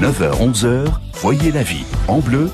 9h-11h, voyez la vie en bleu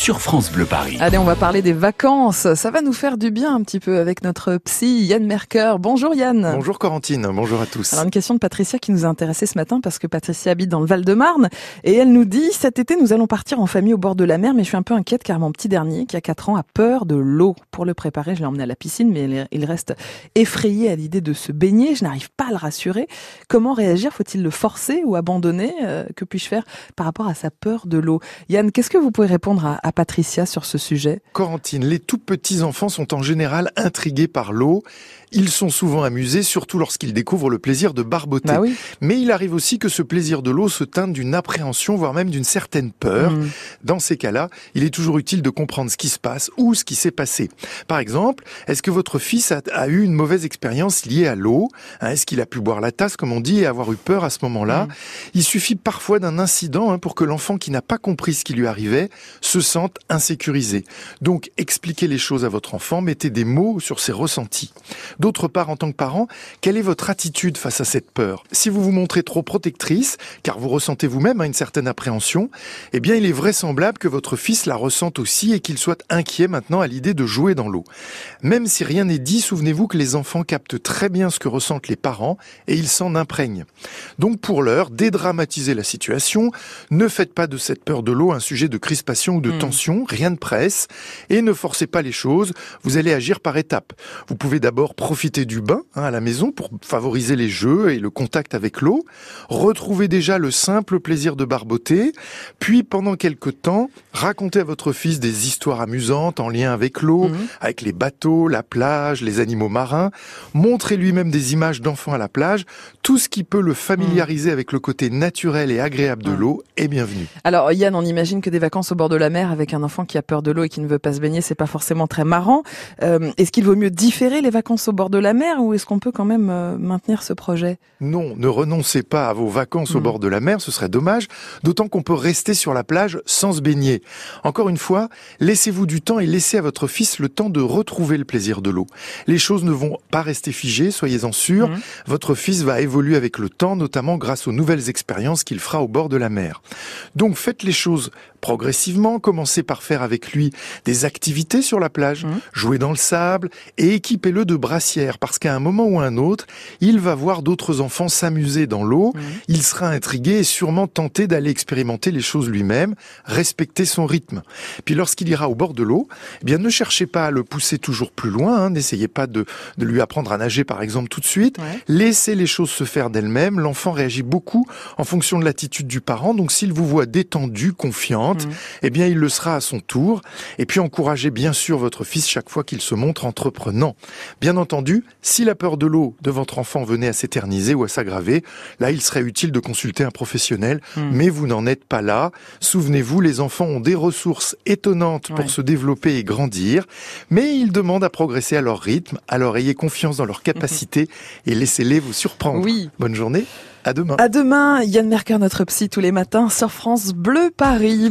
sur France Bleu Paris. Allez, on va parler des vacances. Ça va nous faire du bien un petit peu avec notre psy Yann Merker. Bonjour Yann. Bonjour Corentine, bonjour à tous. Alors une question de Patricia qui nous a intéressé ce matin parce que Patricia habite dans le Val-de-Marne et elle nous dit cet été nous allons partir en famille au bord de la mer mais je suis un peu inquiète car mon petit dernier qui a 4 ans a peur de l'eau. Pour le préparer, je l'ai emmené à la piscine mais il reste effrayé à l'idée de se baigner. Je n'arrive pas à le rassurer. Comment réagir? Faut-il le forcer ou abandonner? Euh, Que puis-je faire par rapport à sa peur de l'eau? Yann, qu'est-ce que vous pouvez répondre à à Patricia sur ce sujet Corentine, les tout petits enfants sont en général intrigués par l'eau. Ils sont souvent amusés, surtout lorsqu'ils découvrent le plaisir de barboter. Bah oui. Mais il arrive aussi que ce plaisir de l'eau se teinte d'une appréhension, voire même d'une certaine peur. Mm. Dans ces cas-là, il est toujours utile de comprendre ce qui se passe ou ce qui s'est passé. Par exemple, est-ce que votre fils a, a eu une mauvaise expérience liée à l'eau? Hein, Est-ce qu'il a pu boire la tasse, comme on dit, et avoir eu peur à ce moment-là? Mm. Il suffit parfois d'un incident hein, pour que l'enfant qui n'a pas compris ce qui lui arrivait se sente insécurisé. Donc, expliquez les choses à votre enfant, mettez des mots sur ses ressentis. D'autre part, en tant que parent, quelle est votre attitude face à cette peur? Si vous vous montrez trop protectrice, car vous ressentez vous-même hein, une certaine appréhension, eh bien, il est vraisemblable que votre fils la ressente aussi et qu'il soit inquiet maintenant à l'idée de jouer dans l'eau. Même si rien n'est dit, souvenez-vous que les enfants captent très bien ce que ressentent les parents et ils s'en imprègnent. Donc pour l'heure, dédramatisez la situation, ne faites pas de cette peur de l'eau un sujet de crispation ou de. Tension, rien ne presse, et ne forcez pas les choses, vous allez agir par étapes. Vous pouvez d'abord profiter du bain hein, à la maison pour favoriser les jeux et le contact avec l'eau, retrouver déjà le simple plaisir de barboter, puis pendant quelques temps, racontez à votre fils des histoires amusantes en lien avec l'eau, Mhm. avec les bateaux, la plage, les animaux marins, montrez lui-même des images d'enfants à la plage, tout ce qui peut le familiariser avec le côté naturel et agréable de Mhm. l'eau est bienvenu. Alors Yann, on imagine que des vacances au bord de la mer avec un enfant qui a peur de l'eau et qui ne veut pas se baigner, c'est pas forcément très marrant. Euh, est-ce qu'il vaut mieux différer les vacances au bord de la mer ou est-ce qu'on peut quand même euh, maintenir ce projet? Non, ne renoncez pas à vos vacances au Mhm. bord de la mer, ce serait dommage, d'autant qu'on peut rester sur la plage sans se baigner. Encore une fois, laissez-vous du temps et laissez à votre fils le temps de retrouver le plaisir de l'eau. Les choses ne vont pas rester figées, soyez-en sûrs. Mhm. Votre fils va évoluer avec le temps, notamment grâce aux nouvelles expériences qu'il fera au bord de la mer. Donc faites les choses progressivement, commencez par faire avec lui des activités sur la plage, Mhm. jouer dans le sable et équipez-le de brassières parce qu'à un moment ou un autre, il va voir d'autres enfants s'amuser dans l'eau, Mhm. il sera intrigué et sûrement tenté d'aller expérimenter les choses lui-même, respecter son rythme. Puis lorsqu'il ira au bord de l'eau, eh bien ne cherchez pas à le pousser toujours plus loin, hein, n'essayez pas de, de lui apprendre à nager par exemple tout de suite, Ouais. Laissez les choses se faire d'elles-mêmes. L'enfant réagit beaucoup en fonction de l'attitude du parent. Donc, s'il vous voit détendue, Mhm. eh bien, il le sera à son tour. Et puis, encouragez bien sûr votre fils chaque fois qu'il se montre entreprenant. Bien entendu, si la peur de l'eau de votre enfant venait à s'éterniser ou à s'aggraver, là, il serait utile de consulter un professionnel. Mhm. Mais vous n'en êtes pas là. Souvenez-vous, les enfants ont des ressources étonnantes pour Ouais. se développer et grandir. Mais ils demandent à progresser à leur rythme. Alors, ayez confiance dans leurs capacités et laissez-les vous surprendre. Oui. Bonne journée, à demain. À demain, Yann Merker, notre psy tous les matins sur France Bleu Paris.